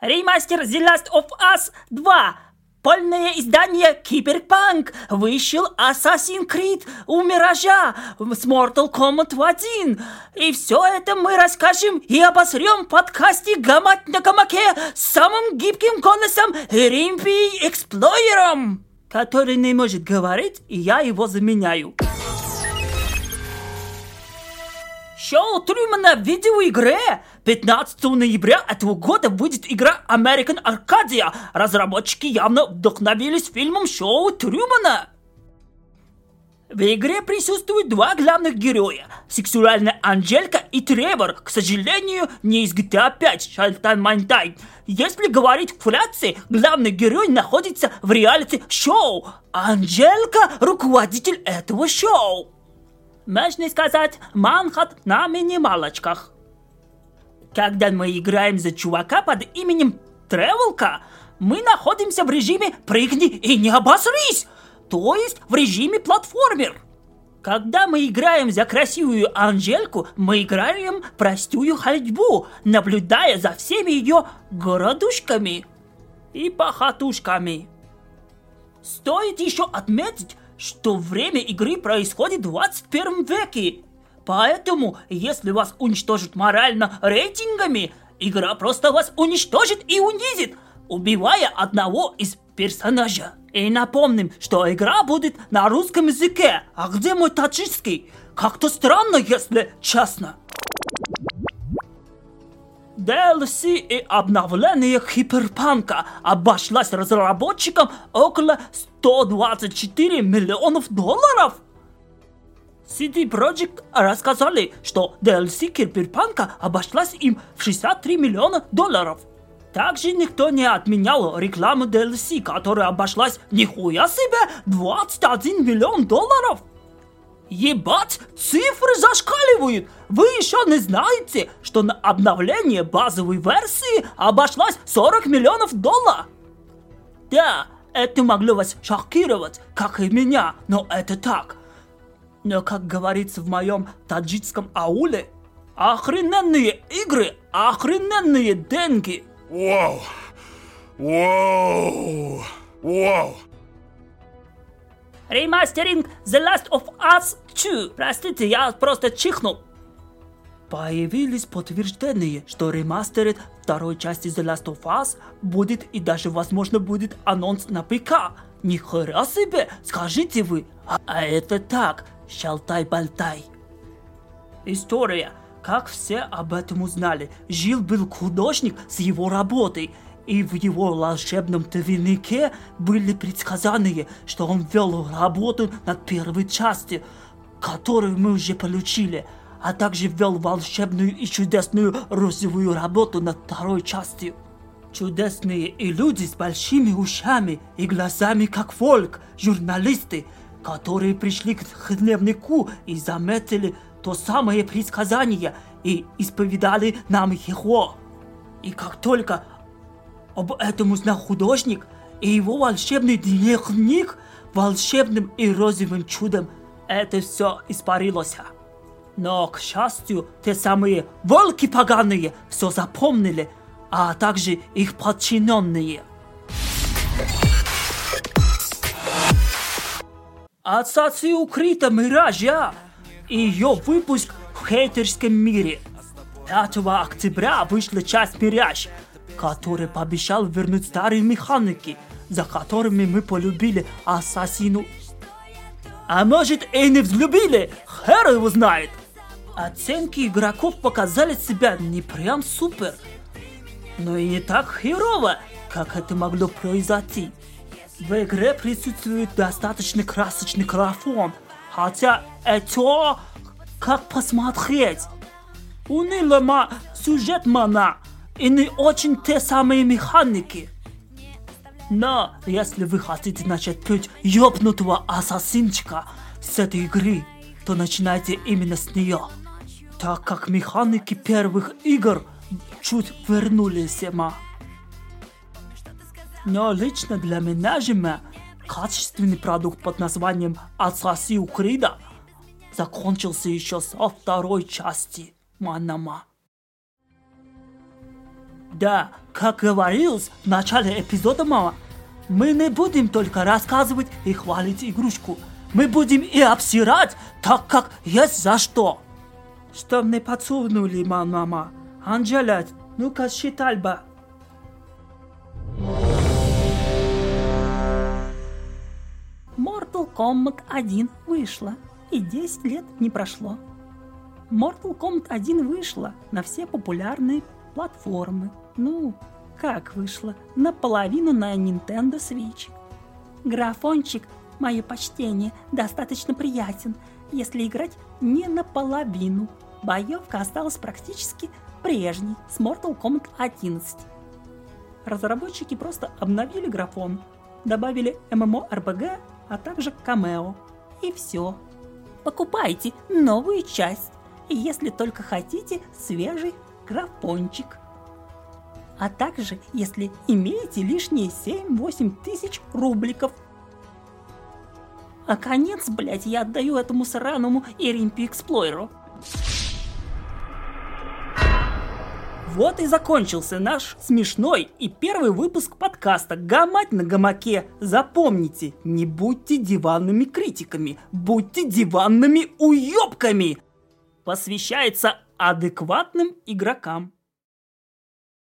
Ремастер The Last of Us 2. Полное издание Киберпанк. Вышел Assassin's Creed у Миража с Mortal Kombat 1. И все это мы расскажем и обосрем в подкасте «Гамать на гамаке» с самым гибким голосом Римпи Эксплойером, который не может говорить, и я его заменяю. Шоу Трюмана в видеоигре. 15 ноября этого года выйдет игра American Arcadia. Разработчики явно вдохновились фильмом шоу Трюмана. В игре присутствуют два главных героя. Сексуальная Анжелька и Тревор, к сожалению, не из GTA 5 Шайтан Майнтайн. Если говорить вкратце, главный герой находится в реалити-шоу. Анжелька – руководитель этого шоу можно сказать, манхат на минималочках. Когда мы играем за чувака под именем Тревелка, мы находимся в режиме «прыгни и не обосрись», то есть в режиме платформер. Когда мы играем за красивую Анжельку, мы играем простую ходьбу, наблюдая за всеми ее городушками и похотушками. Стоит еще отметить, что время игры происходит в 21 веке. Поэтому, если вас уничтожат морально рейтингами, игра просто вас уничтожит и унизит, убивая одного из персонажа. И напомним, что игра будет на русском языке, а где мой таджикский? Как-то странно, если честно. DLC и обновление Киберпанка обошлась разработчикам около 124 миллионов долларов. CD Projekt рассказали, что DLC Киберпанка обошлась им в 63 миллиона долларов. Также никто не отменял рекламу DLC, которая обошлась нихуя себе 21 миллион долларов. Ебать, цифры зашкаливают! Вы еще не знаете, что на обновление базовой версии обошлась 40 миллионов долларов? Да, это могло вас шокировать, как и меня, но это так. Но, как говорится в моем таджикском ауле, охрененные игры, охрененные деньги. Вау! Вау! Вау! Ремастеринг The Last of Us 2. Простите, я просто чихнул. Появились подтверждения, что ремастерит второй части The Last of Us будет и даже возможно будет анонс на ПК. Нихера себе, скажите вы, а, а это так, шалтай-болтай. История. Как все об этом узнали? Жил-был художник с его работой – и в его волшебном тайнике были предсказания, что он вел работу над первой частью, которую мы уже получили, а также вел волшебную и чудесную розовую работу над второй частью. Чудесные и люди с большими ушами и глазами, как волк, журналисты, которые пришли к дневнику и заметили то самое предсказание и исповедали нам его. И как только об этом узнал художник, и его волшебный дневник волшебным и розовым чудом это все испарилось. Но, к счастью, те самые волки поганые все запомнили, а также их подчиненные. Ассоциация укрыта Миража и ее выпуск в хейтерском мире. 5 октября вышла часть Мираж – который пообещал вернуть старые механики, за которыми мы полюбили ассасину. А может и не взлюбили, хер его знает. Оценки игроков показали себя не прям супер, но и не так херово, как это могло произойти. В игре присутствует достаточно красочный графон, хотя это как посмотреть. Уныло сюжет мана, и не очень те самые механики. Но если вы хотите начать путь ёбнутого ассасинчика с этой игры, то начинайте именно с нее. Так как механики первых игр чуть вернулись сама. Но лично для меня же качественный продукт под названием Assassin's Creed закончился еще со второй части Манама. Да, как говорилось в начале эпизода, мама, мы не будем только рассказывать и хвалить игрушку. Мы будем и обсирать, так как есть за что. Что мне подсунули, мама? Анджела, ну-ка считай бы. Mortal Kombat 1 вышла, и 10 лет не прошло. Mortal Kombat 1 вышла на все популярные платформы. Ну, как вышла? Наполовину на Nintendo Switch. Графончик, мое почтение, достаточно приятен, если играть не наполовину. Боевка осталась практически прежней с Mortal Kombat 11. Разработчики просто обновили графон, добавили MMORPG, а также камео. И все. Покупайте новую часть, если только хотите свежий графончик. А также, если имеете лишние 7-8 тысяч рубликов. А конец, блядь, я отдаю этому сраному Эримпи Эксплойеру. Вот и закончился наш смешной и первый выпуск подкаста «Гамать на гамаке». Запомните, не будьте диванными критиками, будьте диванными уёбками. Посвящается адекватным игрокам.